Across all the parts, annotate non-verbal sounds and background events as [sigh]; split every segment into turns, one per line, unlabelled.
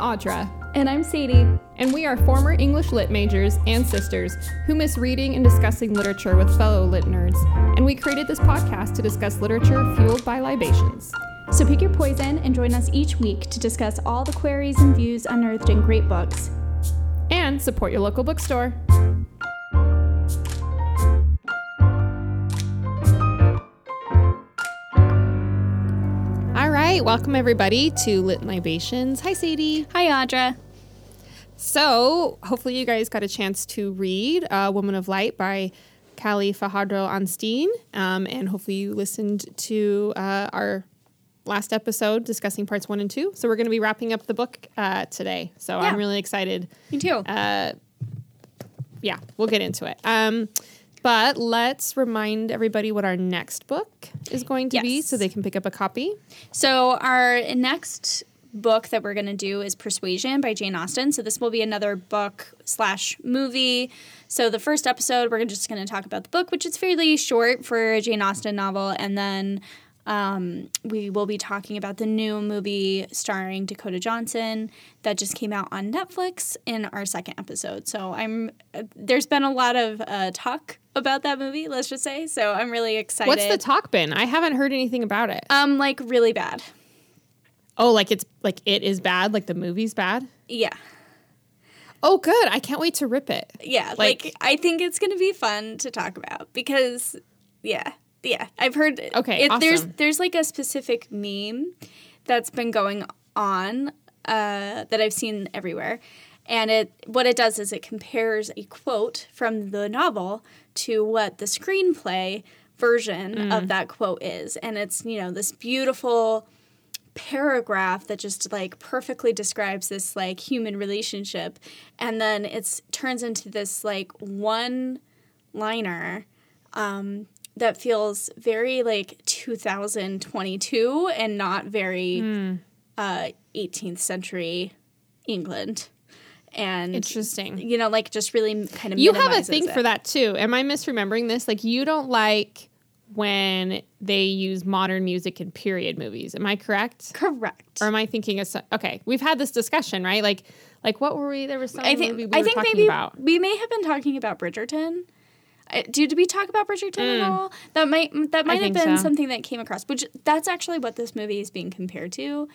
Audra,
And I'm Sadie.
and we are former English lit majors and sisters who miss reading and discussing literature with fellow lit nerds. And we created this podcast to discuss literature fueled by libations.
So pick your poison and join us each week to discuss all the queries and views unearthed in great books.
And support your local bookstore. Right, welcome everybody to Lit Libations. Hi, Sadie.
Hi, Audra.
So, hopefully, you guys got a chance to read uh, Woman of Light by Kali Fajardo-Anstine. Um, and hopefully, you listened to uh, our last episode discussing parts one and two. So, we're going to be wrapping up the book uh, today. So, I'm really excited.
Me too.
Uh, yeah, we'll get into it. Um, but let's remind everybody what our next book is going to be so they can pick up a copy.
so our next book that we're going to do is Persuasion by Jane Austen. So this will be another book slash movie. So the first episode, we're just going to talk about the book, which is fairly short for a Jane Austen novel, and then um, we will be talking about the new movie starring Dakota Johnson that just came out on Netflix in our second episode. So I'm uh, there's been a lot of uh, talk about that movie. Let's just say. So I'm really excited.
What's the talk been? I haven't heard anything about it.
um like really bad?
Oh, like it's like it is bad, like the movie's bad.
Yeah.
Oh, good. I can't wait to rip it.
Yeah, like,
Like-
I think it's gonna be fun to talk about because yeah, yeah. I've heard
Okay,
it, there's there's like a specific meme that's been going on uh, that I've seen everywhere, and it what it does is it compares a quote from the novel to what the screenplay version
Mm.
of that quote is, and it's you know this beautiful paragraph that just like perfectly describes this like human relationship and then it's turns into this like one liner um that feels very like 2022 and not very uh 18th century England and
Interesting.
you know like just really kind of
You have a thing
it.
for that too. Am I misremembering this? Like you don't like when they use modern music in period movies. Am I correct?
correct
Or am I thinking of some, okay? We've had this discussion, right? Like, like what were we? There was some
I think
movie we
I
were
think
talking
maybe
about.
we may have been talking about Bridgerton. Did we talk about Bridgerton at all? That might that might have
Mm.
been
so.
something that came across. Which that's actually what this movie is being compared to.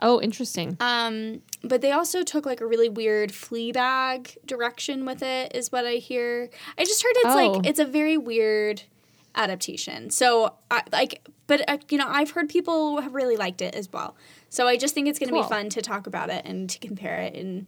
Oh, interesting.
Um, but they also took like a really weird Fleabag direction with it, is what I hear. I just heard it's
Oh.
like it's a very weird adaptation. So I like, but uh, you know, I've heard people have really liked it as well. So I just think it's going to
Cool.
be fun to talk about it and to compare it. And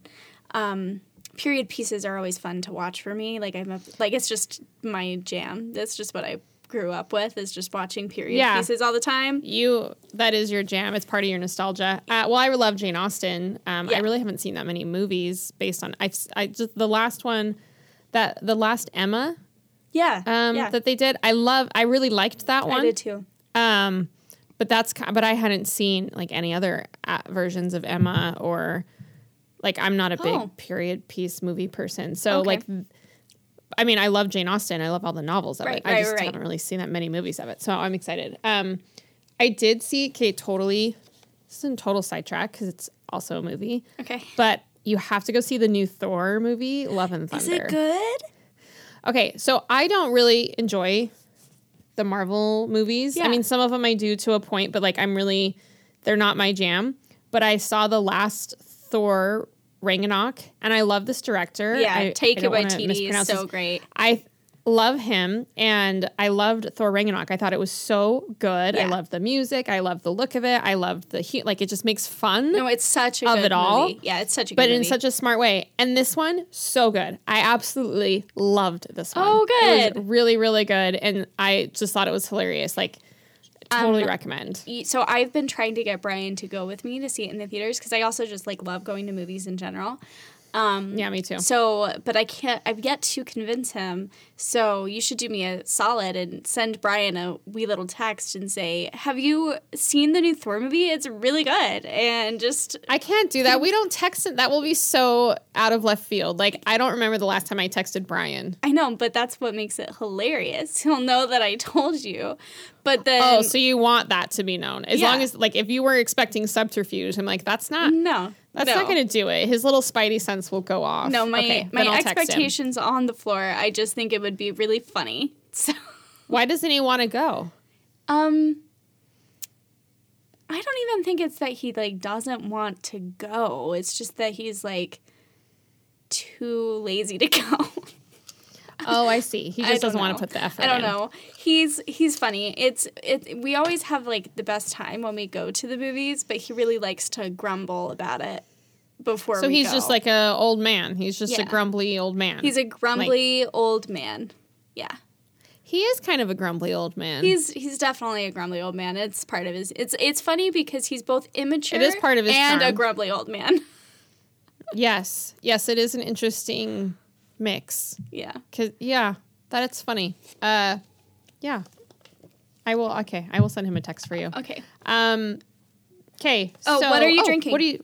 um, period pieces are always fun to watch for me. Like I'm a, like it's just my jam. That's just what I grew up with is just watching period
Yeah.
pieces all the time.
You that is your jam. It's part of your nostalgia. Uh, well, I love Jane Austen. Um, I really haven't seen that many movies based on. I I just the last one, that the last Emma
Yeah,
um,
yeah.
that they did. I love. I really liked that one.
I did too.
Um, but that's but I hadn't seen like any other uh, versions of Emma or like I'm not a big
Oh.
period piece movie person. So
Okay.
like, I mean, I love Jane Austen. I love all the novels of
Right,
it. I
right,
just
right.
haven't really seen that many movies of it. So I'm excited. Um, I did see Kate totally. This is a total sidetrack because it's also a movie,
Okay.
but you have to go see the new Thor movie, Love and Thunder.
Is it good?
Okay, so I don't really enjoy the Marvel movies. I mean, some of them I do to a point, but like I'm really, they're not my jam. But I saw the last Thor Ragnarok, and I love this director.
Yeah,
I, I
Taika
don't
Waititi is so
his-
great.
I love him, and I loved Thor Ragnarok. I thought it was so good. I
Yeah.
loved the music. I loved the look of it. I loved the he- like it just makes fun
No, it's such a
Of
good
it all,
movie. Yeah, it's such a good
but in such a smart way. And this one, so good. I absolutely loved this one.
Oh,
It
good.
was really, really good. And I just thought it was hilarious. Like, totally
Um,
recommend.
so I've been trying to get Brian to go with me to see it in the theaters because I also just like love going to movies in general. Um,
Yeah, me too.
So, but I can't. I've yet to convince him So you should do me a solid and send Brian a wee little text and say, "Have you seen the new Thor movie? It's really good." And just
I can't do that. We don't text it. That will be so out of left field. Like I don't remember the last time I texted Brian.
I know, but that's what makes it hilarious. [laughs] He'll know that I told you. But then
Oh, so you want that to be known? As
Yeah.
long as like if you were expecting subterfuge, I'm like that's not
no,
that's
no.
not going to do it. His little spidey sense will go off.
No, my
Okay,
my expectations on the floor. I just think it would be really funny. [laughs] So,
Why doesn't he want to go?
um, I don't even think it's that he like doesn't want to go. It's just that he's like too lazy to [laughs] go.
Oh, I see. He just doesn't want to put the effort.
I don't
in.
know. He's he's funny. It's it. We always have like the best time when we go to the movies, but he really likes to grumble about it before.
So he's
go.
just like a old man. He's just a grumbly old man.
he's a grumbly old man. Yeah.
he is kind of a grumbly old man.
He's he's definitely a grumbly old man. It's part of his. It's it's funny because he's both immature.
It is part of his
and a grumbly old man. [laughs]
yes, yes, it is an interesting mix.
yeah.
Cause yeah, that it's funny. Uh, yeah, I will. Okay, I will send him a text for you.
Okay.
Um, okay.
Oh,
so-
what are you
oh,
drinking?
What do you?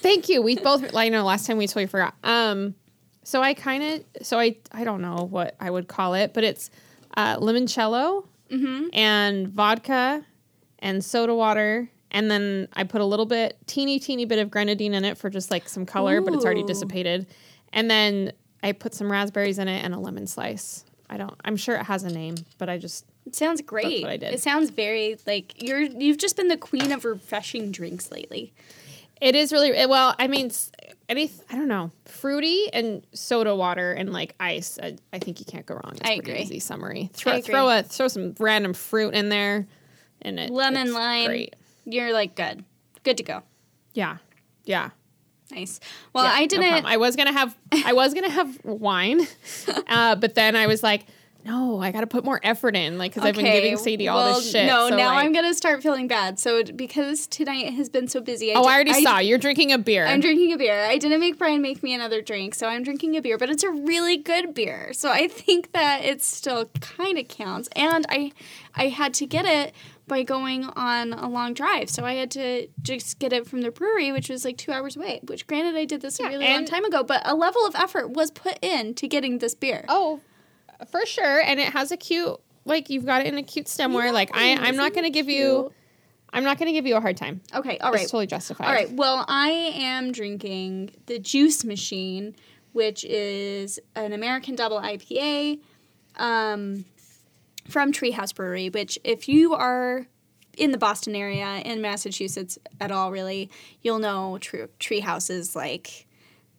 Thank you. We both. Like, know, last time we totally forgot. Um, so I kind of. So I. I don't know what I would call it, but it's uh, limoncello
Mm-hmm.
and vodka and soda water. And then I put a little bit, teeny, teeny bit of grenadine in it for just like some color, but it's already dissipated. And then I put some raspberries in it and a lemon slice. I don't, I'm sure it has a name, but I just,
It sounds great.
I.
It sounds very like you're you've just been the queen of refreshing drinks lately.
It is really, well, I mean, any, I don't know, fruity and soda water and like ice. I, I think you can't go wrong. It's
I
pretty
agree.
easy summary. Throw, throw a, throw some random fruit in there and it,
Lemon lime.
Great.
You're like good. Good to go.
Yeah. Yeah.
Nice. Well,
Yeah,
I didn't
problem. I was gonna have I was gonna have [laughs] wine, [laughs] uh, but then I was like, no, I got to put more effort in, like because I've been giving Sadie all
well,
this shit.
No,
so,
now
like-
I'm gonna start feeling bad. So because tonight has been so busy. I
Oh,
di-
I already saw you're drinking a beer.
I'm drinking a beer. I didn't make Brian make me another drink, so I'm drinking a beer, but it's a really good beer. So I think that it still kind of counts. And I I had to get it by going on a long drive. So I had to just get it from the brewery, which was like 2 hours away, which granted I did this a
Yeah,
really long time ago, but a level of effort was put in to getting this beer.
oh, for sure, and it has a cute like you've got it in a cute stemware. like I, I'm not gonna give you. I'm not gonna give you a hard time.
Okay, all
It's totally justified.
All right. Well, I am drinking the Juice Machine, which is an American double IPA um, from Treehouse Brewery. Which, if you are in the Boston area in Massachusetts at all, really, you'll know Tree Treehouse is like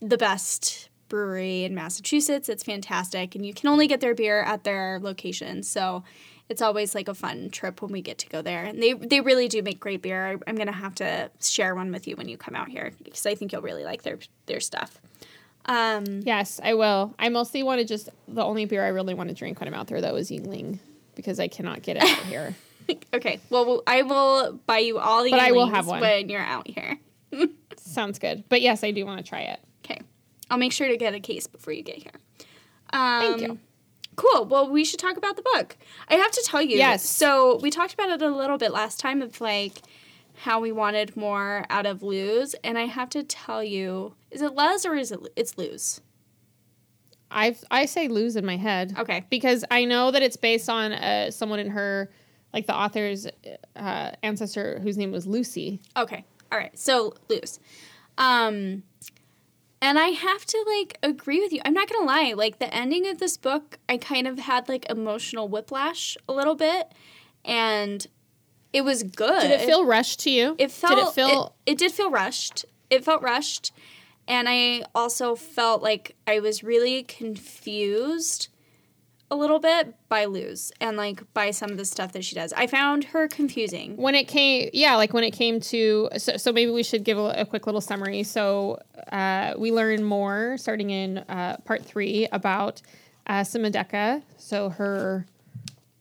the best brewery in Massachusetts. It's fantastic, and you can only get their beer at their location. So it's always like a fun trip when we get to go there. And they they really do make great beer. I, I'm gonna have to share one with you when you come out here because I think you'll really like their their stuff. Um,
Yes, I will. I mostly want to just the only beer I really want to drink when I'm out there though is Yuengling because I cannot get it out here. [laughs]
okay, well I will buy you all the.
But I will have one.
when you're out here. [laughs]
Sounds good. But yes, I do want to try it.
I'll make sure to get a case before you get here. Um,
Thank you.
Cool. Well, we should talk about the book. I have to tell you.
Yes.
So we talked about it a little bit last time of like how we wanted more out of Luz, and I have to tell you, is it Les or is it it's Luz?
I I say lose in my head.
Okay.
Because I know that it's based on uh, someone in her, like the author's uh, ancestor whose name was Lucy.
Okay. All right. So Luz. Um, and I have to like agree with you. I'm not gonna lie. Like the ending of this book, I kind of had like emotional whiplash a little bit, and it was good.
Did it feel rushed to you?
It felt.
Did it feel?
It, it did feel rushed. It felt rushed, and I also felt like I was really confused a little bit by Luz and like by some of the stuff that she does. I found her confusing.
when it came, yeah, like when it came to, so, so maybe we should give a, a quick little summary. So uh, we learn more starting in uh, part three about uh. So her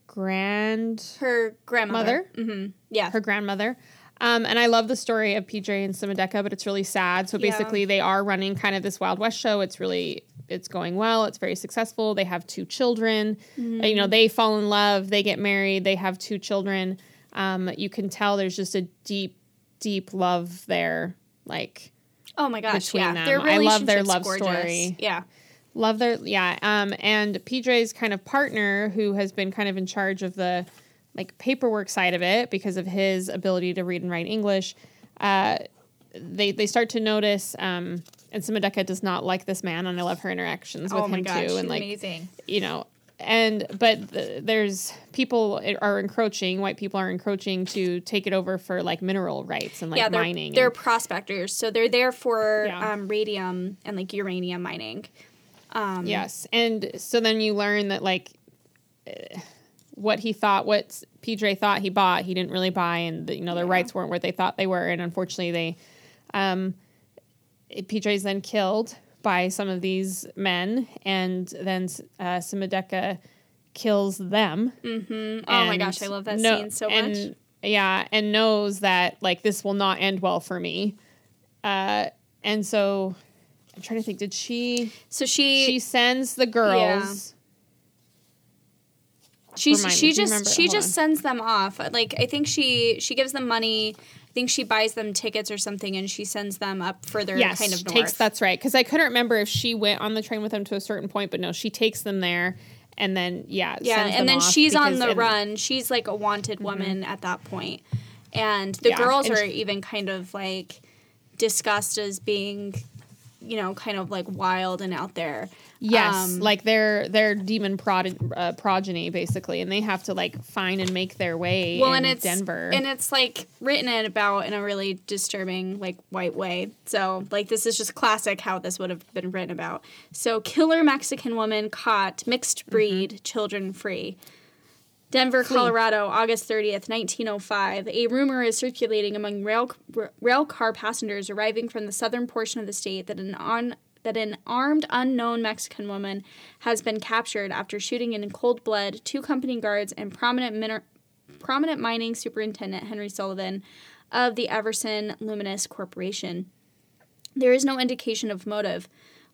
grand
Her grandmother.
mother,
hmm Yeah.
her grandmother. Um, and I love the story of PJ and Simedeka, but it's really sad. So
Yeah.
basically, they are running kind of this Wild West show. It's really it's going well. It's very successful. They have two children. Mm-hmm. You know, they fall in love. They get married. They have two children. Um, you can tell there's just a deep, deep love there. Like,
oh my gosh, yeah, them. Their I love their love gorgeous. story. Yeah,
love their yeah. Um, and PJ's kind of partner, who has been kind of in charge of the like paperwork side of it because of his ability to read and write English. Uh, they they start to notice um, and Simedeka does not like this man and I love her interactions with oh him gosh, too and like amazing. you know and but the, there's people are encroaching white people are encroaching to take it over for like mineral rights and like
yeah, they're,
mining
they're
and,
prospectors so they're there for yeah. um, radium and like uranium mining
um, yes and so then you learn that like what he thought what pj thought he bought he didn't really buy and the, you know the yeah. rights weren't what they thought they were and unfortunately they um, PJ is then killed by some of these men, and then uh, Simedeka kills them.
Mm-hmm. Oh my gosh, I love that no, scene so
and,
much.
Yeah, and knows that like this will not end well for me. Uh, and so I'm trying to think. Did she?
So she
she sends the girls. Yeah.
She she just she Hold just on. sends them off. Like I think she she gives them money I think she buys them tickets or something and she sends them up further yes, kind of north.
Takes, that's right. Because I couldn't remember if she went on the train with them to a certain point, but no, she takes them there and then yeah
yeah and then she's on the run she's like a wanted mm-hmm. woman mm-hmm. at that point and the yeah, girls and are she, even kind of like discussed as being you know kind of like wild and out there
Yes, um, like they're they're demon prod- uh, progeny basically, and they have to like find and make their way. Well, and it's Denver,
and it's like written in about in a really disturbing like white way. So like this is just classic how this would have been written about. So killer Mexican woman caught mixed breed mm-hmm. children free. Denver, Colorado, August 30th, 1905. A rumor is circulating among rail, rail car passengers arriving from the southern portion of the state that an on that an armed unknown Mexican woman has been captured after shooting in cold blood two company guards and prominent miner- prominent mining superintendent Henry Sullivan of the Everson Luminous Corporation. There is no indication of motive.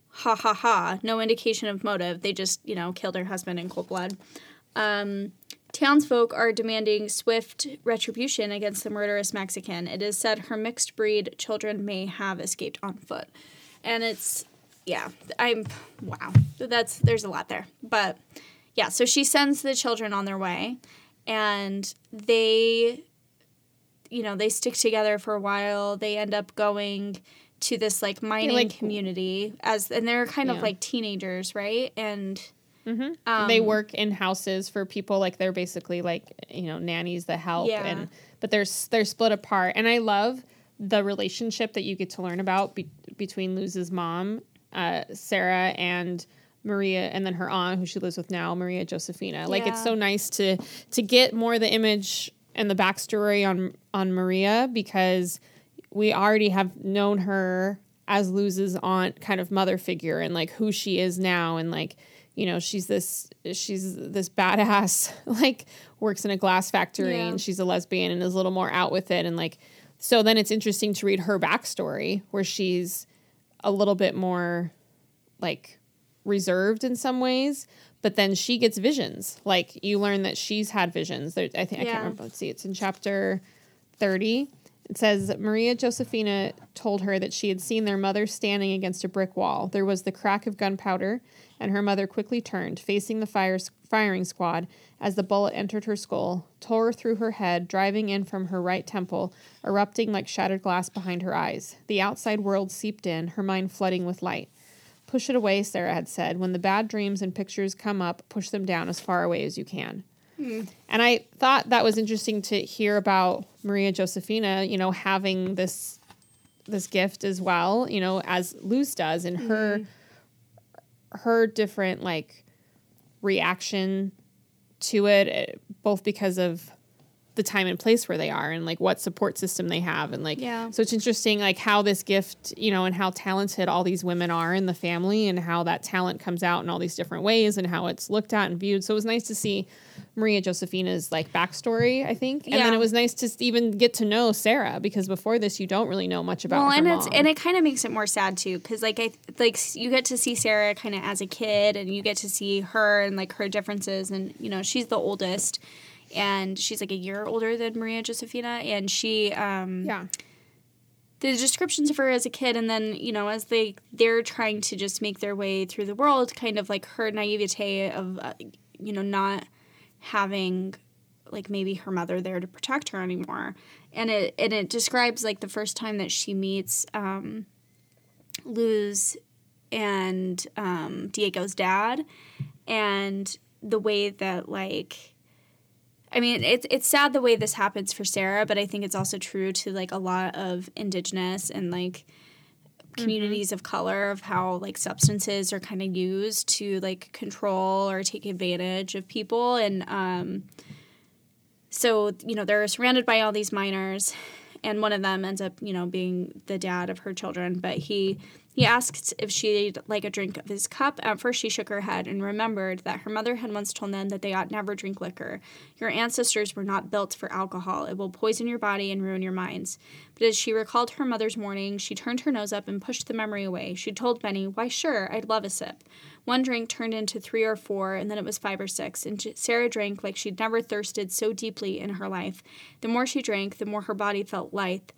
Ha ha ha. No indication of motive. They just, you know, killed her husband in cold blood. Um, townsfolk are demanding swift retribution against the murderous Mexican. It is said her mixed breed children may have escaped on foot. And it's yeah, I'm wow. That's there's a lot there. But yeah, so she sends the children on their way and they you know, they stick together for a while. They end up going to this like mining like, community as and they're kind yeah. of like teenagers, right? And
mm-hmm. um, they work in houses for people like they're basically like you know nannies that help yeah. and but they're they're split apart and I love the relationship that you get to learn about be- between Luz's mom uh, Sarah and Maria, and then her aunt, who she lives with now, Maria Josefina. Like it's so nice to to get more the image and the backstory on on Maria because we already have known her as Luz's aunt, kind of mother figure, and like who she is now, and like you know she's this she's this badass [laughs] like works in a glass factory yeah. and she's a lesbian and is a little more out with it. And like so then it's interesting to read her backstory where she's a little bit more like reserved in some ways but then she gets visions. Like you learn that she's had visions. There, i think yeah. i can't remember. Let's see. It's in chapter 30 it says Maria Josefina told her that she had seen their mother standing against a brick wall. There was the crack of gunpowder, and her mother quickly turned, facing the fire, firing squad as the bullet entered her skull, tore through her head, driving in from her right temple, erupting like shattered glass behind her eyes. The outside world seeped in, her mind flooding with light. Push it away, Sarah had said. When the bad dreams and pictures come up, push them down as far away as you can. Mm. And I thought that was interesting to hear about Maria Josefina, you know, having this this gift as well, you know, as Luz does and her mm-hmm. her different like reaction to it, eh, both because of the time and place where they are and like what support system they have and like
Yeah.
so it's interesting like how this gift you know and how talented all these women are in the family and how that talent comes out in all these different ways and how it's looked at and viewed so it was nice to see maria josefina's like backstory i think and then it was nice to even get to know sarah because before this you don't really know much about
well,
her
and
mom.
it's and it kind of makes it more sad too, because like I like you get to see Sarah kind of as a kid, and you get to see her and like her differences, and you know she's the oldest, and she's like a year older than Maria Josefina, and she um
yeah.
the descriptions of her as a kid and then you know as they they're trying to just make their way through the world kind of like her naivete of uh, you know not having like maybe her mother there to protect her anymore. And it and it describes like the first time that she meets um Luz and um Diego's dad and the way that like I mean, it's it's sad the way this happens for Sarah, but I think it's also true to like a lot of indigenous and like communities of color of how like substances are kind of used to like control or take advantage of people. And um so you know they're surrounded by all these minors and one of them ends up you know being the dad of her children but he he asked if she'd like a drink of his cup. At first she shook her head and remembered that her mother had once told them that they ought never drink liquor. Your ancestors were not built for alcohol. It will poison your body and ruin your minds. But as she recalled her mother's warning she turned her nose up and pushed the memory away. She told benny why sure i'd love a sip. One drink turned into three or four, and then it was five or six, and Sarah drank like she'd never thirsted so deeply in her life. The more she drank, the more her body felt lithe.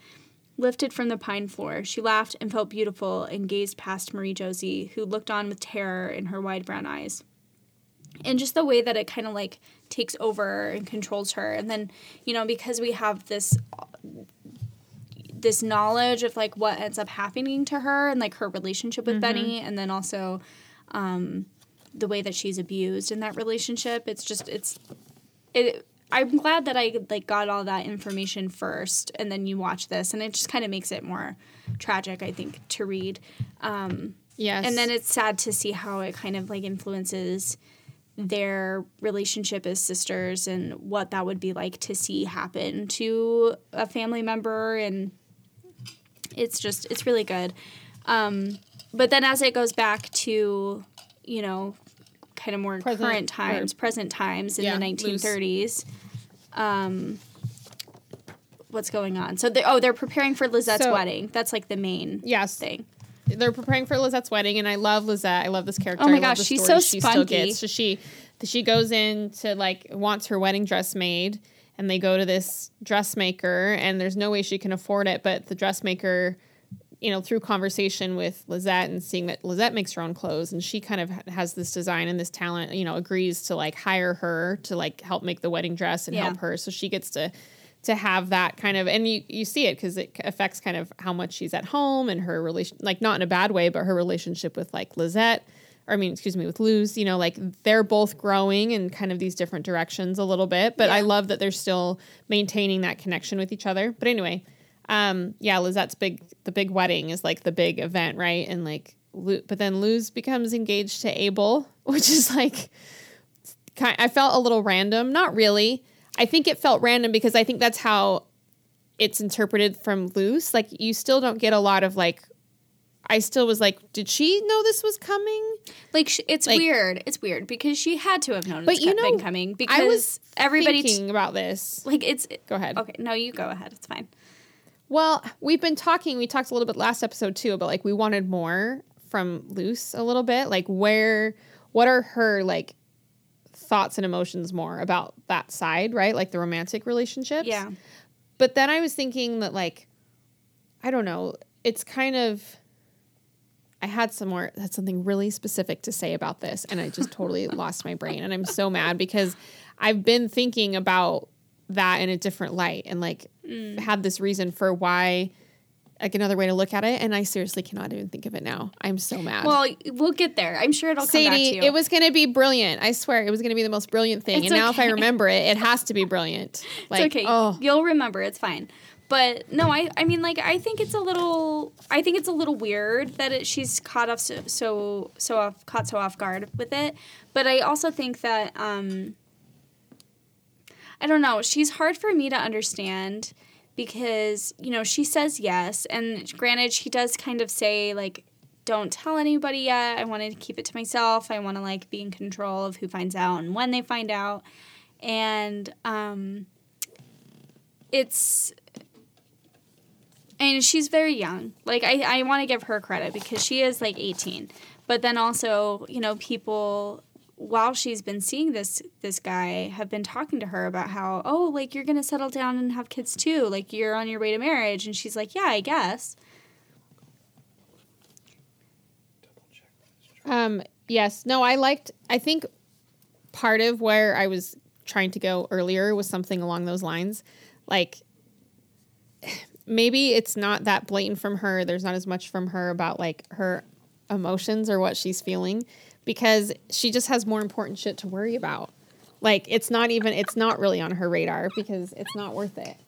Lifted from the pine floor, she laughed and felt beautiful and gazed past Marie Josie, who looked on with terror in her wide brown eyes. And just the way that it kind of like takes over and controls her. And then, you know, because we have this this knowledge of like what ends up happening to her and like her relationship with Benny and then also um, the way that she's abused in that relationship. It's just it's it. I'm glad that I like got all that information first, and then you watch this, and it just kind of makes it more tragic, I think, to read. Um,
yes
and then it's sad to see how it kind of like influences their relationship as sisters and what that would be like to see happen to a family member and it's just it's really good um, but then as it goes back to you know kind of more
Present-
current times present times in
Yeah,
the
loose.
1930s um, what's going on so they, oh they're preparing for lizette's
So-
wedding that's like the main
yes
thing
they're preparing for Lizette's wedding, and I love Lizette. I love this character.
Oh my gosh, she's so
she still
spunky.
gets. So she she goes in to like wants her wedding dress made, and they go to this dressmaker, and there's no way she can afford it, but the dressmaker. You know, through conversation with Lizette and seeing that Lizette makes her own clothes and she kind of has this design and this talent, you know, agrees to like hire her to like help make the wedding dress and
Yeah.
help her. So she gets to to have that kind of and you you see it because it affects kind of how much she's at home and her relation like not in a bad way but her relationship with like Lizette or I mean excuse me with Luz you know like they're both growing in kind of these different directions a little bit but I love that they're still maintaining that connection with each other but anyway um yeah Lizette's big the big wedding is like the big event right and like Lu- but then Luz becomes engaged to Abel [laughs] which is like kind I felt a little random. Not really. I think it felt random because I think that's how it's interpreted from Luz. Like you still don't get a lot of like. I still was like, did she know this was coming?
Like sh- it's
Like-
weird. It's weird because she had to have known
But
it's
you know,
been coming because
I was
everybody t-
thinking about this.
like it's
Go ahead.
okay. No, you go ahead. It's fine.
Well, we've been talking. We talked a little bit last episode too about like we wanted more from Luz a little bit. Like where, what are her like thoughts and emotions more about that side, right? Like the romantic relationships.
Yeah.
But then I was thinking that like I don't know, it's kind of I had some more had something really specific to say about this and I just totally [laughs] lost my brain and I'm so mad because I've been thinking about that in a different light and like had this reason for why like another way to look at it and I seriously cannot even think of it now. I'm so mad.
Well, we'll get there. I'm sure it'll come back to
Sadie, it was going to be brilliant. I swear, it was going to be the most brilliant thing.
It's
and now, if I remember it, it has to be brilliant. [laughs] Like,
it's okay.
oh,
You'll remember. It's fine. But no, I I mean like I think it's a little I think it's a little weird that it, she's caught off so, so so off caught so off guard with it. But I also think that um I don't know. She's hard for me to understand because, you know, she says yes. And granted, she does kind of say, like, don't tell anybody yet. I wanted to keep it to myself. I want to, like, be in control of who finds out and when they find out. And um, it's. And she's very young. Like, I, I want to give her credit because she is like 18. But then also, you know, people while she's been seeing this this guy have been talking to her about how oh like you're gonna settle down and have kids too like you're on your way to marriage and she's like yeah i guess
Um, yes. No, I liked, I think part of where I was trying to go earlier was something along those lines. Like, [sighs] maybe it's not that blatant from her. There's not as much from her about like her emotions or what she's feeling because she just has more important shit to worry about. Like, it's not even, it's not really on her radar because it's not worth it.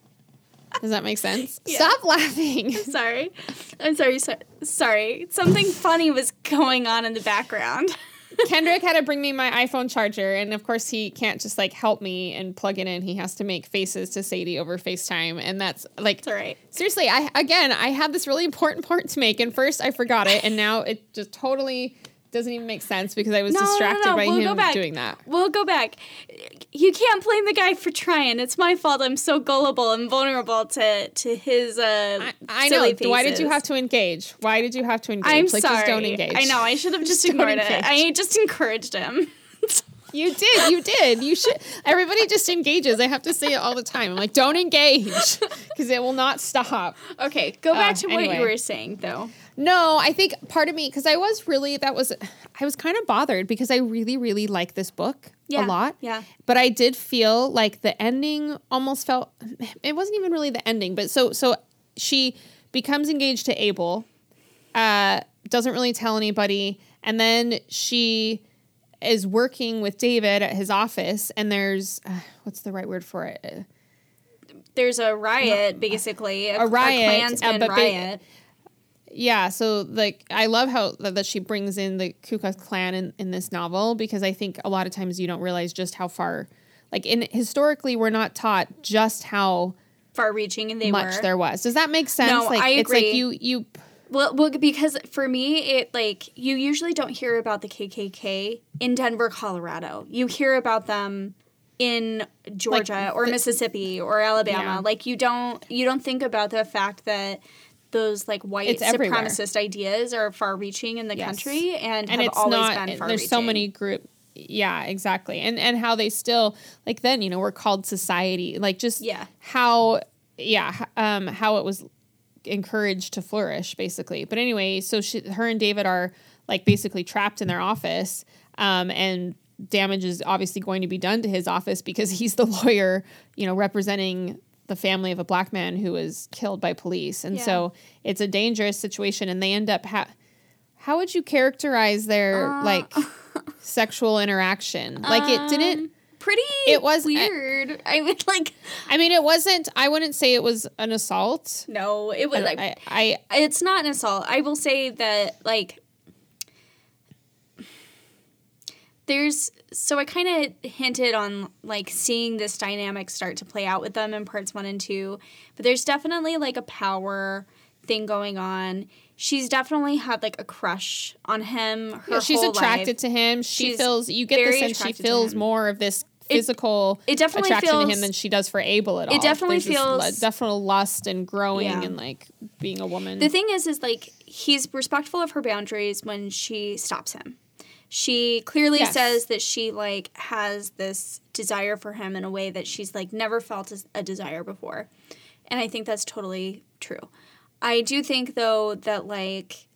Does that make sense? [laughs]
Yeah.
Stop laughing. [laughs]
sorry i'm sorry so, sorry something funny was going on in the background [laughs]
Kendrick had to bring me my iPhone charger, and of course he can't just like help me and plug it in. He has to make faces to Sadie over FaceTime, and that's like
all right
seriously. I again, I had this really important part to make, and first I forgot it, and now it just totally doesn't even make sense because I was
No, no, no,
distracted
no,
by
we'll go
him
back.
doing that.
we'll go back you can't blame the guy for trying it's my fault i'm so gullible and vulnerable to to his uh
I, I know.
silly
Why did you have to engage? Why did you have to engage?
I'm
like,
sorry.
Don't engage.
I know. I should have just [laughs]
Just
ignored it. I just encouraged him.
You did. You did. You should. Everybody just engages. I have to say it all the time. I'm like, don't engage [laughs] because it will not stop.
okay, go back
Uh,
to what you were saying, though.
No, I think part of me because I was really that was I was kind of bothered because I really really like this book
Yeah,
a lot.
yeah.
But I did feel like the ending almost felt it wasn't even really the ending, but so so she becomes engaged to Abel, uh, doesn't really tell anybody, and then she is working with David at his office, and there's uh, what's the right word for it? Uh,
There's a riot, basically. A,
A riot, uh,
Klansman
but ba-
riot.
Yeah, so like I love how that, she brings in the Ku Klux Klan in, in this novel because I think a lot of times you don't realize just how far, like in historically we're not taught just how
Far reaching, and they
much
were.
there was. Does that make sense?
No,
like
I
it's like
agree.
you you
Well, well, because for me, it like you usually don't hear about the KKK in Denver, Colorado. You hear about them in Georgia
Like,
or
the-
Mississippi or Alabama.
Yeah.
Like you don't you don't think about the fact that those like white
It's everywhere.
supremacist ideas are far reaching in the
Yes.
country and,
and
have
it's
always
not
been far
there's so many groups yeah exactly and and how they still like then you know we're called society like just
Yeah.
how yeah um how it was encouraged to flourish basically. But anyway so she her and david are like basically trapped in their office um and damage is obviously going to be done to his office because [laughs] he's the lawyer you know representing the family of a black man who was killed by police. And
Yeah.
so it's a dangerous situation and they end up ha- how would you characterize their
Uh,
like [laughs] sexual interaction? Like it didn't
Um, pretty
It was-
weird. I would [laughs] like
i mean it wasn't i wouldn't say it was an assault
no, it was like
I, I
it's not an assault. I will say that like there's so I kind of hinted on like seeing this dynamic start to play out with them in parts 1 and 2, but there's definitely like a power thing going on. She's definitely had like a crush on him her
Yeah, she's attracted
life.
to him. She
She's
feels you get the sense she feels more of this physical
it definitely
attraction to him than she does for Abel at all.
it definitely
There's
feels-
lu- definitely lust and growing
Yeah.
and like being a woman.
The thing is, is like he's respectful of her boundaries when she stops him. She clearly
Yes.
says that she like has this desire for him in a way that she's like never felt a desire before, and I think that's totally true. I do think though that like.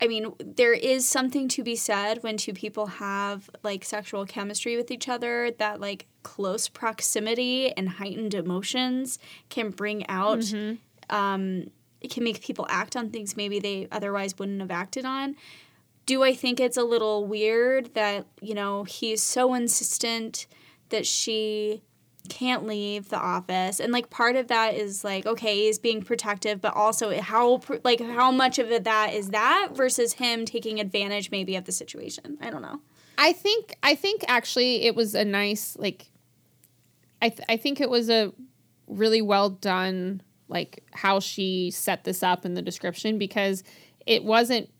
I mean, there is something to be said when two people have like sexual chemistry with each other that like close proximity and heightened emotions can bring out um, it can make people act on things maybe they otherwise wouldn't have acted on. Do I think it's a little weird that, you know, he's so insistent that she can't leave the office. And like part of that is like okay he's being protective but also how like how much of it that is that versus him taking advantage maybe of the situation. I don't know.
I think I think actually it was a nice like I th- I think it was a really well done like how she set this up in the description because it wasn't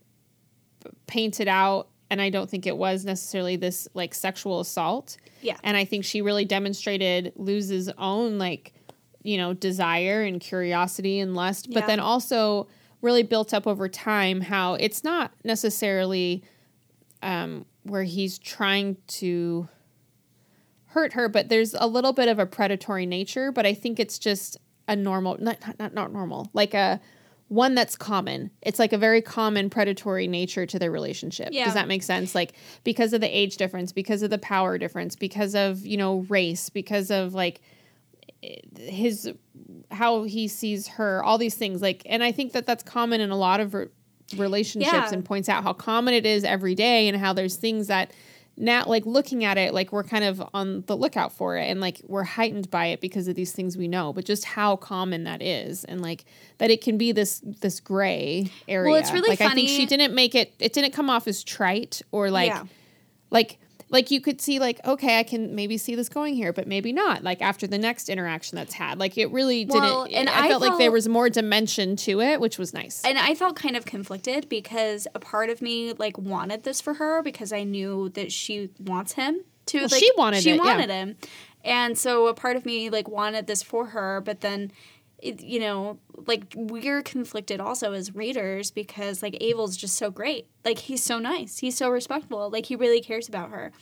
painted out and I don't think it was necessarily this like sexual assault.
Yeah.
And I think she really demonstrated Luz's own like, you know, desire and curiosity and lust, but then also really built up over time how it's not necessarily um, where he's trying to hurt her, but there's a little bit of a predatory nature, but I think it's just a normal, not, not, not normal, like a one that's common. It's like a very common predatory nature to their relationship.
Yeah.
Does that make sense? Like because of the age difference, because of the power difference, because of, you know, race, because of like his how he sees her, all these things like and I think that that's common in a lot of re- relationships
Yeah.
and points out how common it is every day and how there's things that now like looking at it like we're kind of on the lookout for it and like we're heightened by it because of these things we know but just how common that is and like that it can be this this gray area well
it's really
like i think she didn't make it it didn't come off as trite or like
Yeah.
like like you could see like okay i can maybe see this going here but maybe not like after the next interaction that's had like it really
Well,
didn't
and
i,
I
felt like there was more dimension to it which was nice
and I felt kind of conflicted because a part of me like wanted this for her because I knew that she wants him to.
Well,
like,
she wanted
she
it, yeah.
wanted him, and so a part of me like wanted this for her, but then. You know, like we're conflicted also as readers because like Abel's just so great. Like he's so nice. He's so respectful. Like he really cares about her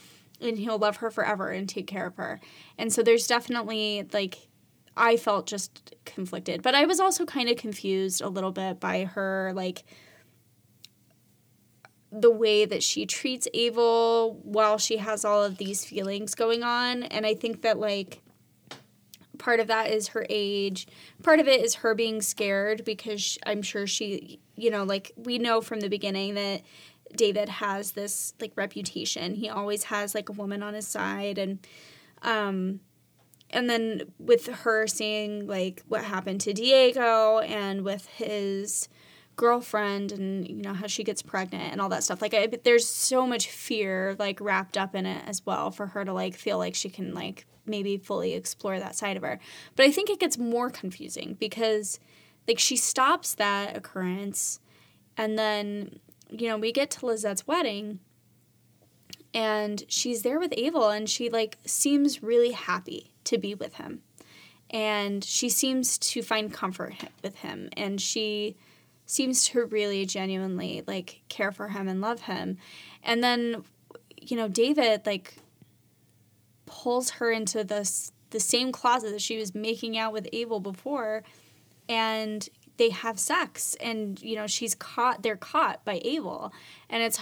and he'll love her forever and take care of her. And so there's definitely like I felt just conflicted, but I was also kind of confused a little bit by her like the way that she treats Abel while she has all of these feelings going on, and I think that like part of that is her age. Part of it is her being scared because I'm sure she, you know, like we know from the beginning that David has this like reputation. He always has like a woman on his side and um and then with her seeing like what happened to Diego and with his girlfriend and you know how she gets pregnant and all that stuff like I, there's so much fear like wrapped up in it as well for her to like feel like she can like maybe fully explore that side of her. But i think it gets more confusing because like she stops that occurrence and then you know we get to lizette's wedding and she's there with abel and she like seems really happy to be with him. And she seems to find comfort with him and she seems to really genuinely like care for him and love him. And then you know david like pulls her into this the same closet that she was making out with abel before and they have sex and you know she's caught they're caught by abel and it's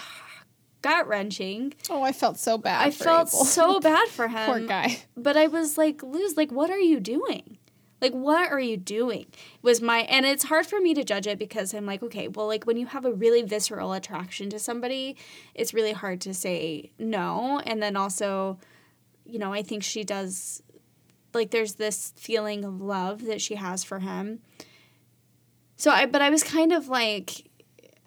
gut wrenching
oh i felt so bad
i felt
Abel.
so bad for [laughs] him
poor guy
but I was like, Luz, like, what are you doing? Like, what are you doing? Was my, and it's hard for me to judge it because I'm like, okay, well, like, when you have a really visceral attraction to somebody, it's really hard to say no. And then also, you know, I think she does, like, there's this feeling of love that she has for him. So I, but I was kind of like,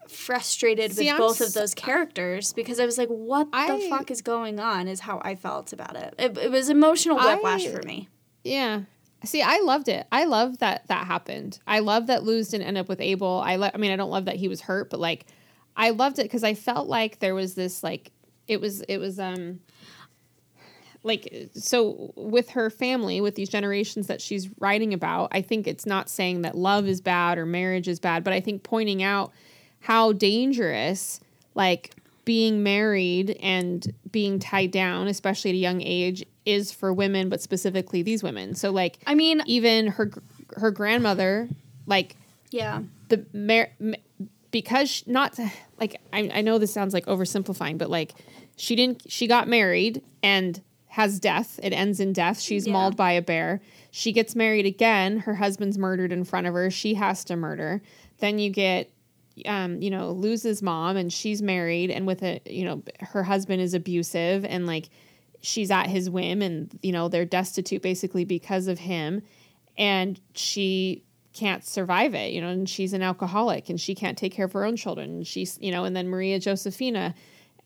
frustrated
See,
with
I'm
both of those characters because I was like, what the
I-
fuck is going on? Is how I felt about it. It, it was emotional
I-
for me.
Yeah. See, I loved it. I love that that happened. I love that Luz didn't end up with Abel. I lo- I mean, I don't love that he was hurt, but like, I loved it because I felt like there was this like, it was it was um, like so with her family with these generations that she's writing about. I think it's not saying that love is bad or marriage is bad, but I think pointing out how dangerous like being married and being tied down, especially at a young age, is for women, but specifically these women. So like,
I mean,
even her her grandmother, like
yeah,
the mar- because sh- not like I, I know this sounds like oversimplifying, but like she didn't she got married and has death. It ends in death. She's
Yeah.
mauled by a bear. She gets married again. Her husband's murdered in front of her. She has to murder. Then you get um, you know, Luz's mom and she's married and with a, you know, her husband is abusive and like she's at his whim and, you know, they're destitute basically because of him. And she can't survive it, you know, and she's an alcoholic and she can't take care of her own children. And she's, you know, and then Maria Josefina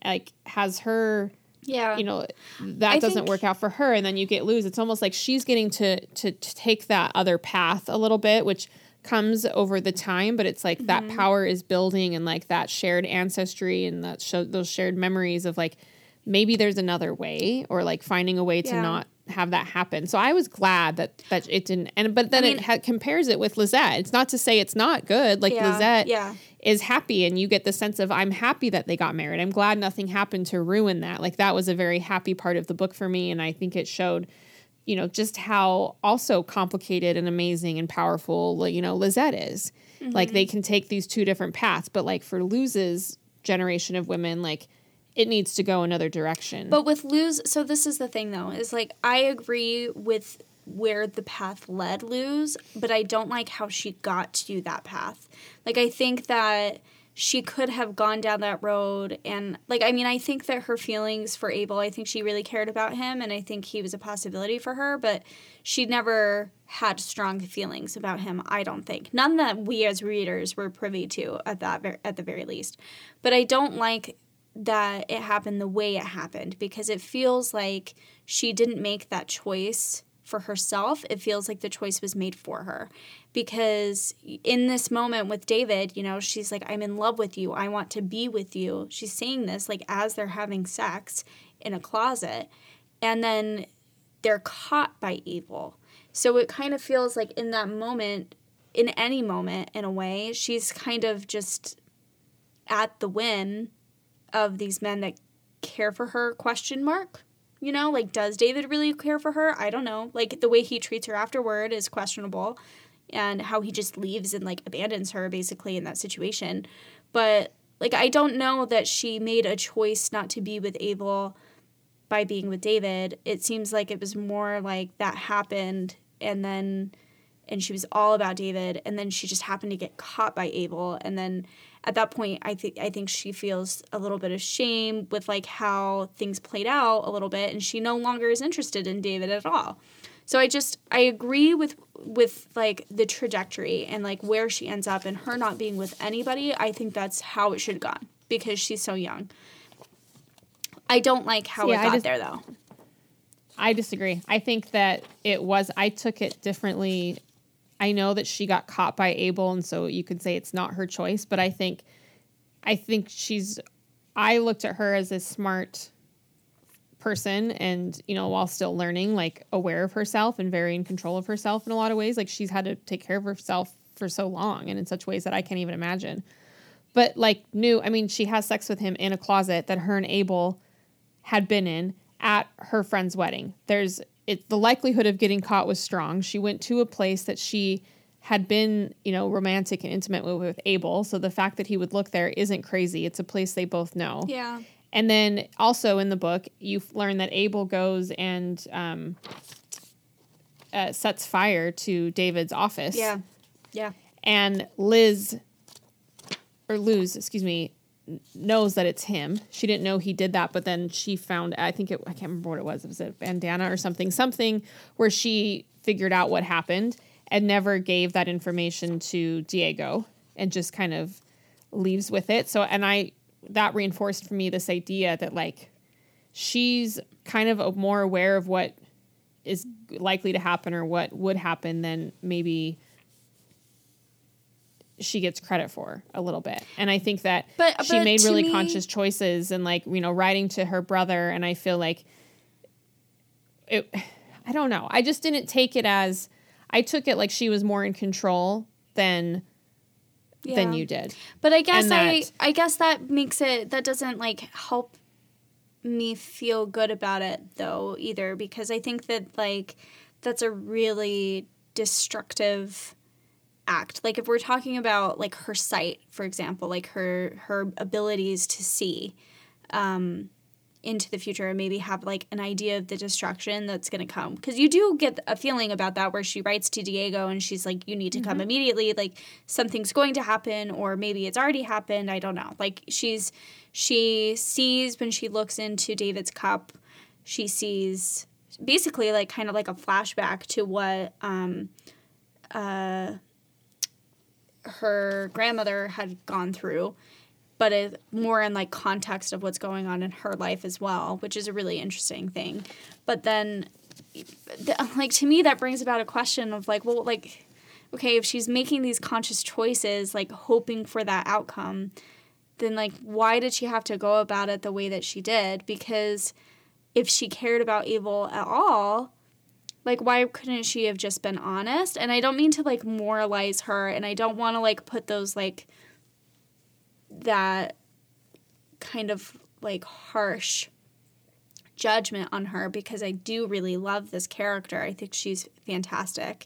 like has her
Yeah.
you know that
I
doesn't
think-
work out for her and then you get Luz it's almost like she's getting to, to to take that other path a little bit which comes over the time but it's like
Mm-hmm.
that power is building and like that shared ancestry and that show those shared memories of like maybe there's another way or like finding a way to
Yeah.
not have that happen so i was glad that that it didn't and but then
I mean-
it ha- compares it with lizette it's not to say it's not good like
Yeah,
lizette
yeah.
Is happy and you get the sense of I'm happy that they got married. I'm glad nothing happened to ruin that. Like that was a very happy part of the book for me and I think it showed you know just how also complicated and amazing and powerful you know Lizette is. Like they mm-hmm. can take these two different paths, but like for Luz's generation of women like it needs to go another direction.
But with Luz, so this is the thing though, is like I agree with where the path led Luz, but I don't like how she got to that path. Like I think that she could have gone down that road and like I mean I think that her feelings for Abel, I think she really cared about him and I think he was a possibility for her, but she never had strong feelings about him, I don't think. None that we as readers were privy to at that ver- at the very least. But I don't like that it happened the way it happened because it feels like she didn't make that choice for herself. It feels like the choice was made for her. Because in this moment with David, you know, she's like, I'm in love with you. I want to be with you. She's saying this like as they're having sex in a closet. And then they're caught by Abel. So it kind of feels like in that moment, in any moment, in a way, she's kind of just at the whim of these men that care for her question mark you know like does david really care for her? I don't know. Like the way he treats her afterward is questionable and how he just leaves and like abandons her basically in that situation. But like i don't know that she made a choice not to be with abel by being with david. It seems like it was more like that happened and then and she was all about david and then she just happened to get caught by abel and then at that point i think i think she feels a little bit of shame with like how things played out a little bit and she no longer is interested in david at all so i just i agree with with like the trajectory and like where she ends up and her not being with anybody i think that's how it should have gone because she's so young i don't like how
See,
it
I
got there though
I disagree. I think that it was, I took it differently. I know that she got caught by Abel, and so you could say it's not her choice, but I think, I think she's, I looked at her as a smart person and, you know, while still learning, like aware of herself and very in control of herself in a lot of ways. Like she's had to take care of herself for so long and in such ways that I can't even imagine. But like, knew, I mean, she has sex with him in a closet that her and Abel had been in at her friend's wedding. There's it the likelihood of getting caught was strong. She went to a place that she had been, you know, romantic and intimate with, with Abel. So the fact that he would look there isn't crazy. It's a place they both know.
yeah
And then also in the book, you learn that Abel goes and um, uh, sets fire to David's office.
yeah yeah
And Liz, or Luz, excuse me, knows that it's him. She didn't know he did that, but then she found, I think it, I can't remember what it was. It was a bandana or something, something where she figured out what happened and never gave that information to Diego and just kind of leaves with it. So, and I, that reinforced for me this idea that like she's kind of more aware of what is likely to happen or what would happen than maybe she gets credit for a little bit. And I think that
But-
she
but
made really
me-
conscious choices and like, you know, writing to her brother and I feel like it I don't know. I just didn't take it as I took it like she was more in control than than you did.
But I guess
And
I I guess that makes it that doesn't like help me feel good about it though either because I think that like that's a really destructive act. Like if we're talking about like her sight, for example, like her her abilities to see um into the future and maybe have like an idea of the destruction that's going to come. Because you do get a feeling about that where she writes to diego and she's like you need to come immediately like something's going to happen or maybe it's already happened i don't know. Like she's she sees when she looks into david's cup she sees basically like kind of like a flashback to what um uh her grandmother had gone through but it more in like context of what's going on in her life as well, which is a really interesting thing. But then, like to me, that brings about a question of like, well, like, okay, if she's making these conscious choices, like hoping for that outcome, then like, why did she have to go about it the way that she did? Because if she cared about Abel at all, like why couldn't she have just been honest? And i don't mean to like moralize her and i don't want to like put those like that kind of like harsh judgment on her because i do really love this character. I think she's fantastic.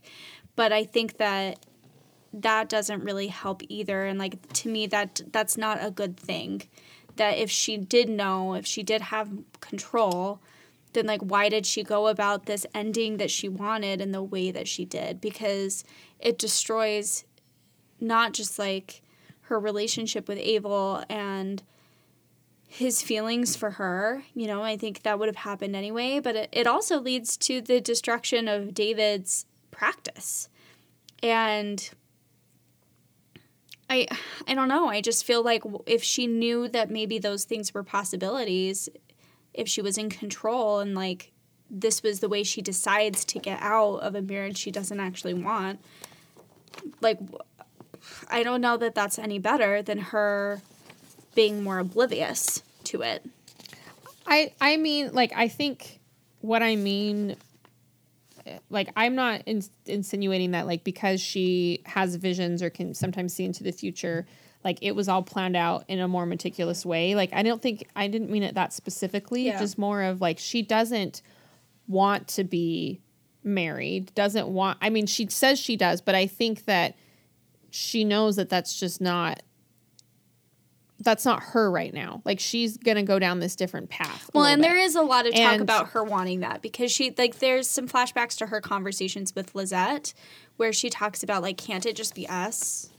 But i think that that doesn't really help either and like to me that that's not a good thing. That if she did know if she did have control then like why did she go about this ending that she wanted in the way that she did? Because it destroys not just like her relationship with Abel and his feelings for her you know i think that would have happened anyway but it, it also leads to the destruction of david's practice. And i i don't know. I just feel like if she knew that maybe those things were possibilities if she was in control and like this was the way she decides to get out of a marriage she doesn't actually want like i don't know that that's any better than her being more oblivious to it.
I I mean like I think what I mean like I'm not in, insinuating that like because she has visions or can sometimes see into the future like it was all planned out in a more meticulous way. Like I don't think I didn't mean it that specifically.
Yeah.
Just more of like she doesn't want to be married. Doesn't want. I mean, she says she does, but I think that she knows that that's just not. That's not her right now. Like she's gonna go down this different path.
well and
bit.
there is a lot of talk
And-
about her wanting that because she like there's some flashbacks to her conversations with lizette where she talks about like can't it just be us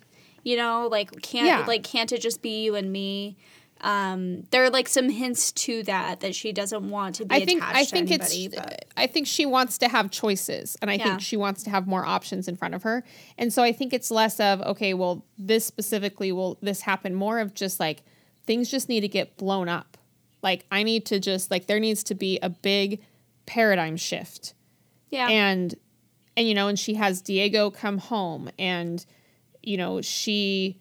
you know like can't
Yeah.
like can't it just be you and me um there are like some hints to that that she doesn't want to be
I think I think
to
it's
but
I think she wants to have choices and I
Yeah.
think she wants to have more options in front of her. And so I think it's less of okay, well this specifically will this happen more of just like things just need to get blown up. Like I need to just like there needs to be a big paradigm shift.
yeah
And and you know and she has Diego come home and you know she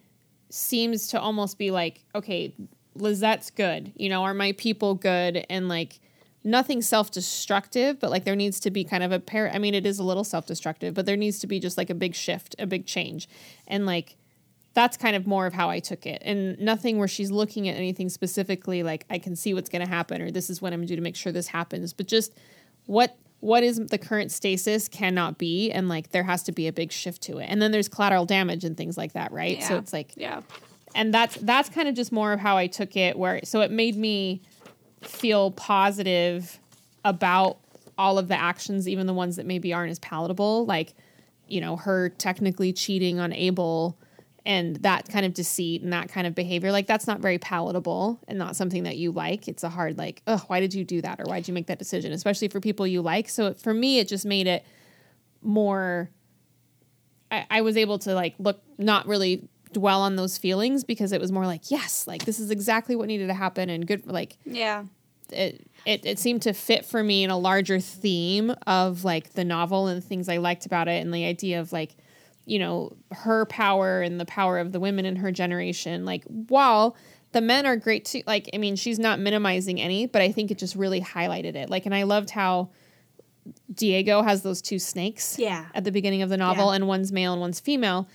seems to almost be like okay Lizette's good you know are my people good? And like nothing self-destructive but like there needs to be kind of a pair I mean it is a little self-destructive but there needs to be just like a big shift a big change. And like that's kind of more of how I took it. And nothing where she's looking at anything specifically like I can see what's going to happen or this is what I'm going to do to make sure this happens but just what what is the current stasis cannot be and like there has to be a big shift to it. And then there's collateral damage and things like that right?
Yeah.
so it's like
yeah.
and that's that's kind of just more of how I took it where so it made me feel positive about all of the actions even the ones that maybe aren't as palatable like you know her technically cheating on Abel and that kind of deceit and that kind of behavior like that's not very palatable and not something that you like. It's a hard like oh why did you do that or why did you make that decision? Especially for people you like. So for me it just made it more I, I was able to like look not really dwell on those feelings because it was more like yes like this is exactly what needed to happen and good like
yeah.
it, it it seemed to fit for me in a larger theme of like the novel and the things I liked about it and the idea of like you know her power and the power of the women in her generation like while the men are great too like I mean she's not minimizing any but I think it just really highlighted it like and I loved how Diego has those two snakes
Yeah.
at the beginning of the novel
Yeah.
and one's male and one's female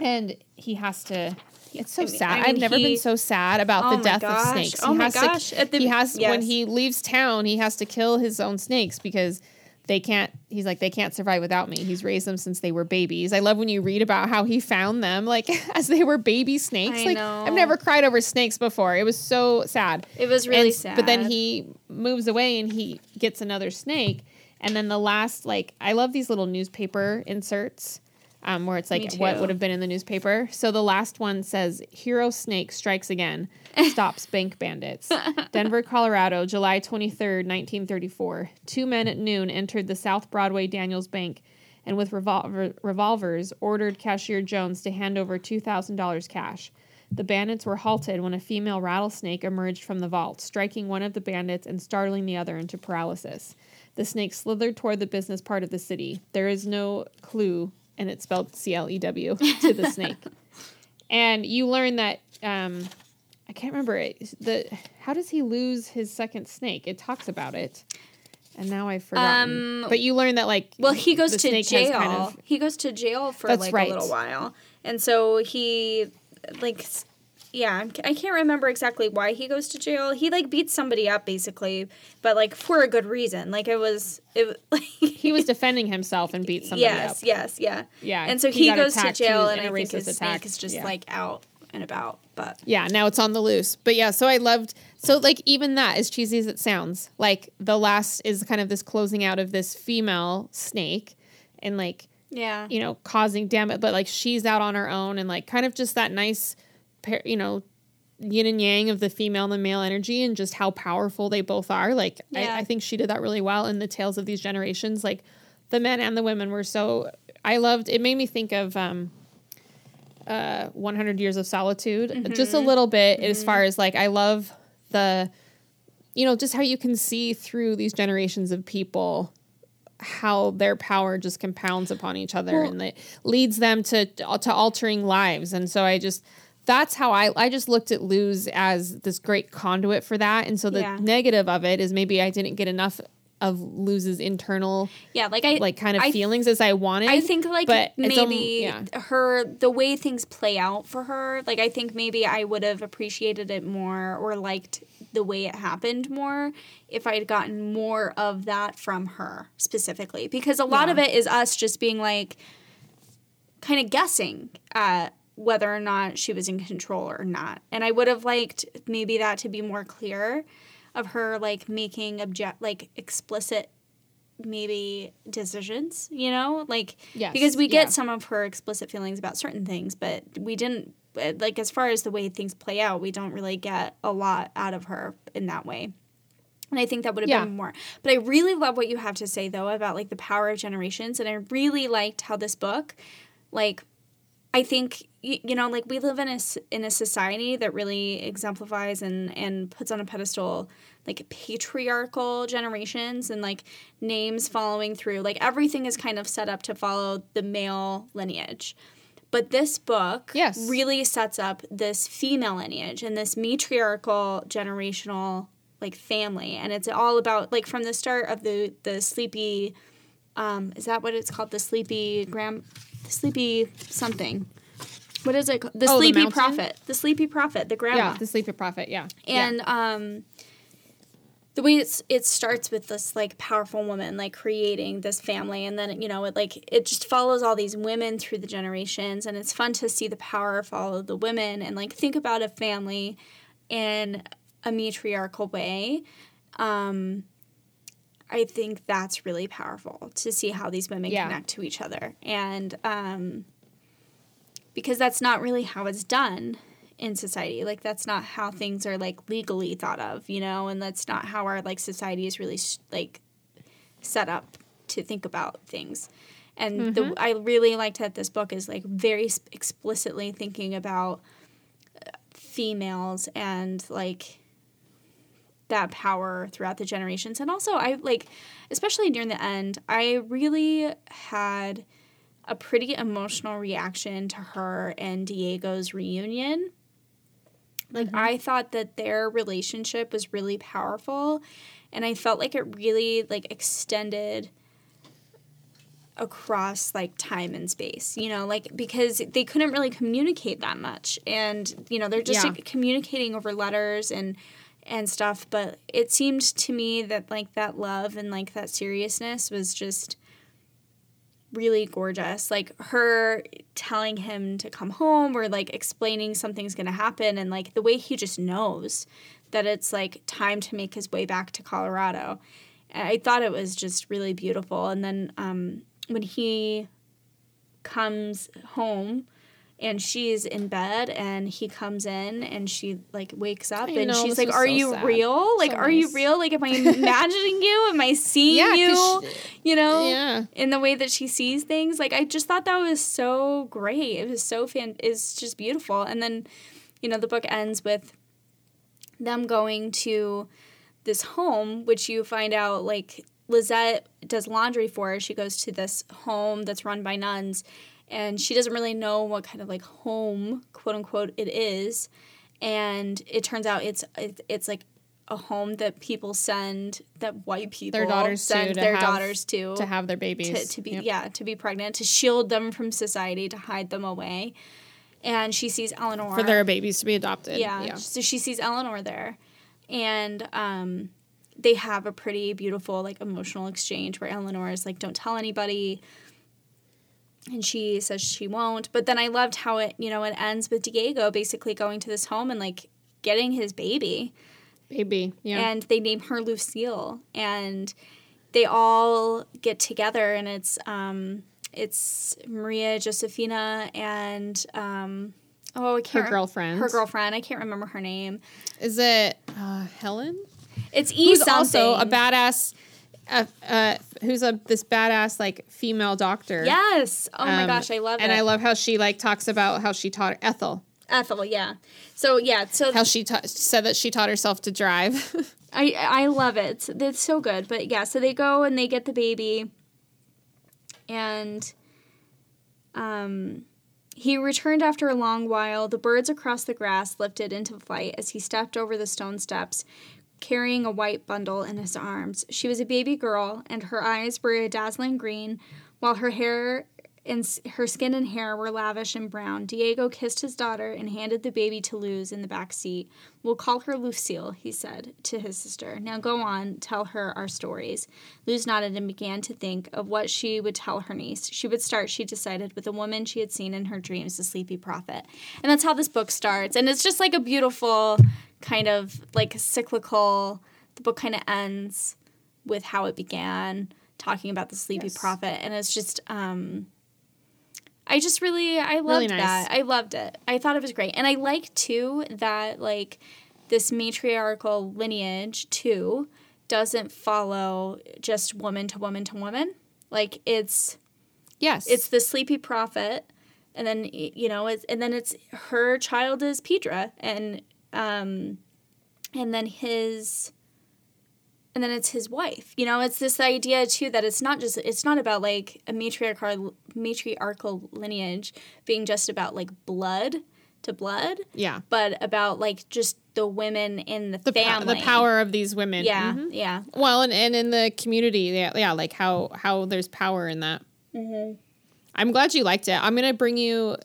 and he has to it's so
I mean-
sad.
I mean,
I've never
he-
been so sad about
Oh
the death
gosh.
of snakes.
Oh
he
my
has
gosh.
to
At the-
he has when he leaves town, he has to kill his own snakes because they can't he's like they can't survive without me. He's raised them since they were babies. I love when you read about how he found them like [laughs] as they were baby snakes.
I
like
know.
I've never cried over snakes before. It was so sad.
It was really
And-
sad.
But then he moves away and he gets another snake. And then the last, like, I love these little newspaper inserts um, where it's like what would have been in the newspaper. So the last one says, Hero Snake strikes again, stops bank bandits. [laughs] Denver, Colorado, July 23rd, 1934. Two men at noon entered the South Broadway Daniels Bank and with revolver, revolvers ordered Cashier Jones to hand over $2,000 cash. The bandits were halted when a female rattlesnake emerged from the vault, striking one of the bandits and startling the other into paralysis. The snake slithered toward the business part of the city. There is no clue, and it's spelled C L E W, to the [laughs] snake. And you learn that um, I can't remember it. The how does he lose his second snake? It talks about it, and now I've forgotten.
Um,
but you learn that like
Well, he goes to jail.
kind of-
he goes to jail for like
right.
a little while, and so he like. Yeah, I'm- can't remember exactly why he goes to jail. He like beats somebody up basically, but like for a good reason. Like it was it like [laughs]
he was defending himself and beat somebody
yes,
up.
yes, yes, yeah,
Yeah,
And so
he
he, goes to jail, and I think his
attack.
snake is just
Yeah.
like out and about. But
Yeah, now it's on the loose. But yeah, so I loved so like even that, as cheesy as it sounds, like the last is kind of this closing out of this female snake and like
yeah,
you know causing damage, but like she's out on her own and like kind of just that nice, pair, you know, yin and yang of the female and the male energy and just how powerful they both are. Like
Yeah.
I, I think she did that really well in the tales of these generations. Like the men and the women were so. I loved. It made me think of. um uh 100 years of solitude just a little bit as far as like i love the you know just how you can see through these generations of people how their power just compounds upon each other
Well-
and it leads them to to altering lives. And so i just that's how i i just looked at Luz as this great conduit for that. And so the
Yeah.
negative of it is maybe i didn't get enough of Luz's internal
yeah. Like I
like kind of
I
feelings as I wanted.
I think like
but
maybe
yeah.
her the way things play out for her, like I think maybe I would have appreciated it more or liked the way it happened more if I had gotten more of that from her specifically. Because a lot
Yeah.
of it is us just being like kind of guessing at whether or not she was in control or not. And I would have liked maybe that to be more clear of her like making object like explicit maybe decisions, you know? Like
Yes,
because we get
yeah.
some of her explicit feelings about certain things, but we didn't like as far as the way things play out, we don't really get a lot out of her in that way. And I think that would have
Yeah.
been more. But I really love what you have to say though about like the power of generations and I really liked how this book like I think you know like we live in a in a society that really exemplifies and and puts on a pedestal like patriarchal generations and like names following through like everything is kind of set up to follow the male lineage. But this book
Yes.
really sets up this female lineage and this matriarchal generational like family and it's all about like from the start of the the sleepy um is that what it's called the sleepy gram the sleepy something what is it called? the
Oh,
sleepy
mountain?
prophet the sleepy prophet the grandma
yeah, the sleepy prophet. Yeah,
and um the way it's it starts with this like powerful woman like creating this family and then you know it like it just follows all these women through the generations and it's fun to see the power of follow the women and like think about a family in a matriarchal way um I think that's really powerful to see how these women
Yeah.
connect to each other. And um, because that's not really how it's done in society. Like that's not how things are like legally thought of, you know, and that's not how our like society is really like set up to think about things. And the, I really liked that this book is like very explicitly thinking about uh, females and like that power throughout the generations. And also, I like, especially near the end, I really had a pretty emotional reaction to her and Diego's reunion. Like, mm-hmm. I thought that their relationship was really powerful, and I felt like it really like extended across like time and space you know like because they couldn't really communicate that much and you know they're just
Yeah.
like, communicating over letters and and stuff but it seemed to me that like that love and like that seriousness was just really gorgeous. Like her telling him to come home or like explaining something's going to happen and like the way he just knows that it's like time to make his way back to Colorado. I thought it was just really beautiful. And then um when he comes home and she's in bed and he comes in and she like wakes up
I
and
know,
she's like are
so
you
sad.
real? Like
So
are you real? Like am i [laughs] imagining you? Am i seeing
Yeah,
you?
'cause
you know?
Yeah.
in the way that she sees things. Like i just thought that was so great. It was so fan it's just beautiful. And then you know, the book ends with them going to this home, which you find out like Lizette does laundry for her. She goes to this home that's run by nuns, and she doesn't really know what kind of like home, quote unquote, it is. And it turns out it's it's like a home that people send that white people
Their daughters
send
to, to
their
have-
daughters to
to have their babies.
to, to be
Yep.
yeah to be pregnant to shield them from society to hide them away and she sees eleanor
for their babies to be adopted.
yeah, so she sees eleanor there and um, they have a pretty beautiful like emotional exchange where eleanor is like don't tell anybody and she says she won't but then i loved how it you know it ends with diego basically going to this home and like getting his baby
baby. Yeah.
and they name her Lucille, and they all get together, and it's um, it's Maria Josefina and um, oh, I can't
Her
rem-
girlfriend.
her girlfriend. I can't remember her name.
Is it uh, Helen?
It's E
Who's
something.
also a badass. Uh, uh, who's a this badass like female doctor?
Yes. Oh my
Um,
gosh, I love that.
and
it.
I love how she like talks about how she taught Ethel
Ethel. Yeah. So yeah. So
how she ta- said that she taught herself to drive. [laughs]
I I love it. It's, it's so good. But yeah, so they go and they get the baby, and um, he returned after a long while. The birds across the grass lifted into flight as he stepped over the stone steps, carrying a white bundle in his arms. She was a baby girl, and her eyes were a dazzling green, while her hair and her skin and hair were lavish and brown. Diego kissed his daughter and handed the baby to Luz in the back seat. We'll call her Lucille, he said to his sister. Now go on, tell her our stories. Luz nodded and began to think of what she would tell her niece. She would start, she decided, with a woman she had seen in her dreams, the sleepy prophet. And that's how this book starts. And it's just like a beautiful kind of like cyclical. The book kind of ends with how it began, talking about the sleepy
Yes.
prophet. And it's just um I just really I loved
Really nice.
that. I loved it. I thought it was great. And I like too that like this matriarchal lineage too doesn't follow just woman to woman to woman. Like it's
yes,
it's the sleepy prophet and then you know it's and then it's her child is Pedra and um and then his and then it's his wife. You know, it's this idea too that it's not just it's not about like a matriarchal matriarchal lineage being just about like blood to blood,
yeah.
but about like just the women in the,
The, po-
family.
the power of these women.
Yeah,
Mhm.
yeah.
Well, and, and in the community, yeah, yeah, like how how there's power in that.
Mm-hmm.
I'm glad you liked it. I'm gonna bring you.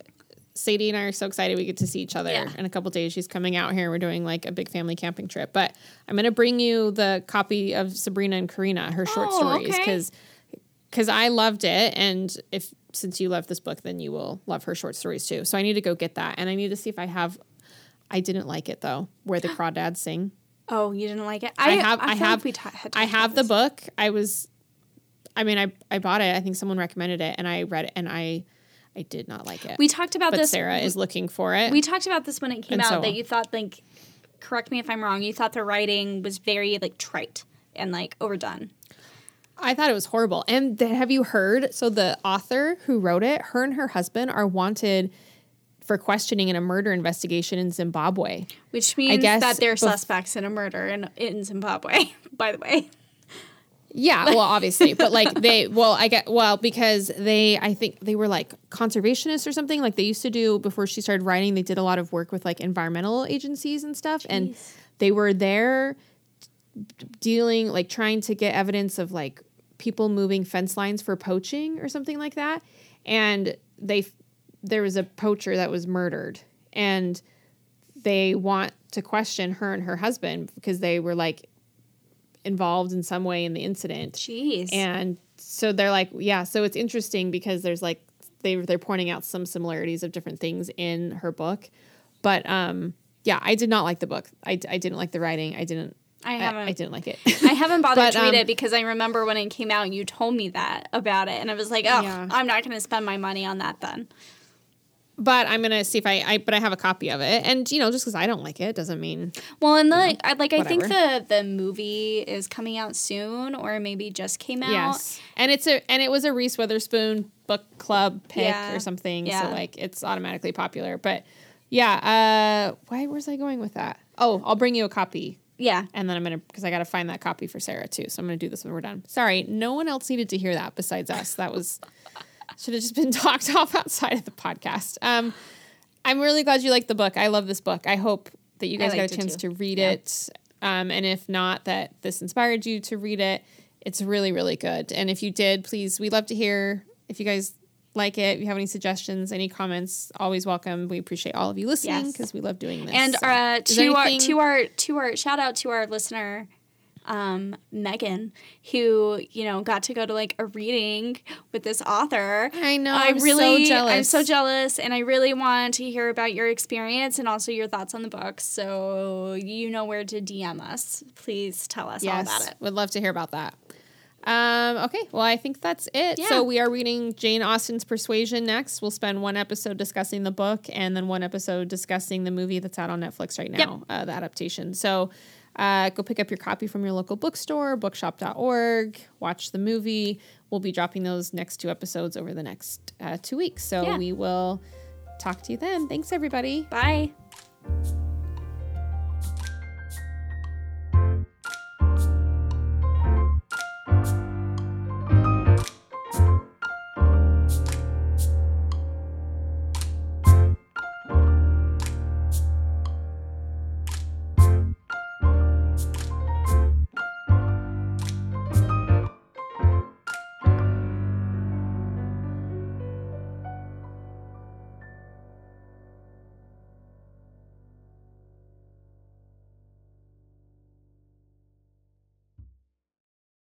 Sadie and I are so excited we get to see each other
Yeah.
in a couple days. She's coming out here. We're doing like a big family camping trip. But I'm gonna bring you the copy of Sabrina and Corina, her short
Oh,
stories,
okay.
because because I loved it, and if since you love this book, then you will love her short stories too. So I need to go get that, and I need to see if I have. I didn't like it though, where the [gasps] crawdads sing.
Oh, you didn't like it?
I have- I
feel
have-
Like ta-
I have the book. I was, I mean, I I bought it. I think someone recommended it, and I read it, and I I did not like it.
We talked about
but
this.
Sarah is looking for it.
We talked about this when it came
And
out
so-
that you thought like correct me if I'm wrong, you thought the writing was very like trite and like overdone.
I thought it was horrible. And th- have you heard? So the author who wrote it, her and her husband are wanted for questioning in a murder investigation in Zimbabwe.
Which means that they're
bef-
suspects in a murder in, in Zimbabwe, [laughs] by the way.
Yeah, well, obviously, but like [laughs] they, well, I get, well, because they, I think they were like conservationists or something. Like they used to do before she started writing. They did a lot of work with like environmental agencies and stuff, and they were there dealing, like trying to get evidence of like people moving fence lines for poaching or something like that. And they, there was a poacher that was murdered, and they want to question her and her husband because they were like involved in some way in the incident.
Jeez.
And so they're like, yeah, so it's interesting because there's like they they're pointing out some similarities of different things in her book. But um yeah, I did not like the book. I, I didn't like the writing. I didn't
I
I,
haven't
I didn't like it.
I haven't bothered [laughs]
But,
to read
um,
it because I remember when it came out you told me that about it and I was like, oh,
Yeah.
I'm not going to spend my money on that then.
But I'm gonna see if I, I but I have a copy of it. And you know, just because I don't like it doesn't mean
Well, and the I like I think the the movie is coming out soon or maybe just came out.
Yes. And it's a and it was a Reese Witherspoon book club pick
Yeah.
or something.
Yeah.
So like it's automatically popular. But Yeah. Uh, why? was I going with that? Oh, I'll bring you a copy,
Yeah.
and then I'm gonna because I got to find that copy for Sarah too. So I'm gonna do this when we're done. Sorry, no one else needed to hear that besides us. That was should have just been [laughs] talked off outside of the podcast. Um, I'm really glad you liked the book. I love this book. I hope that you guys got a chance to read
Yeah.
it. Um, and if not, that this inspired you to read it. It's really, really good. And if you did, please, we'd love to hear if you guys like it. If you have any suggestions, any comments, always welcome. We appreciate all of you listening
Yes.
because we love doing this.
And uh, to our to our to our shout out to our listener, um, Megan, who you know got to go to like a reading with this author.
I know,
I
I'm so
really,
jealous.
I'm so jealous, and I really want to hear about your experience and also your thoughts on the book. So you know where to DM us. Please tell us all about it. Yes.
Would love to hear about that. Um, okay, well, I think that's it.
Yeah.
So we are reading Jane Austen's Persuasion next. We'll spend one episode discussing the book and then one episode discussing the movie that's out on Netflix right now, uh, the adaptation. So uh, go pick up your copy from your local bookstore, bookshop.org, watch the movie. We'll be dropping those next two episodes over the next uh, two weeks. So
Yeah.
we will talk to you then. Thanks, everybody.
Bye.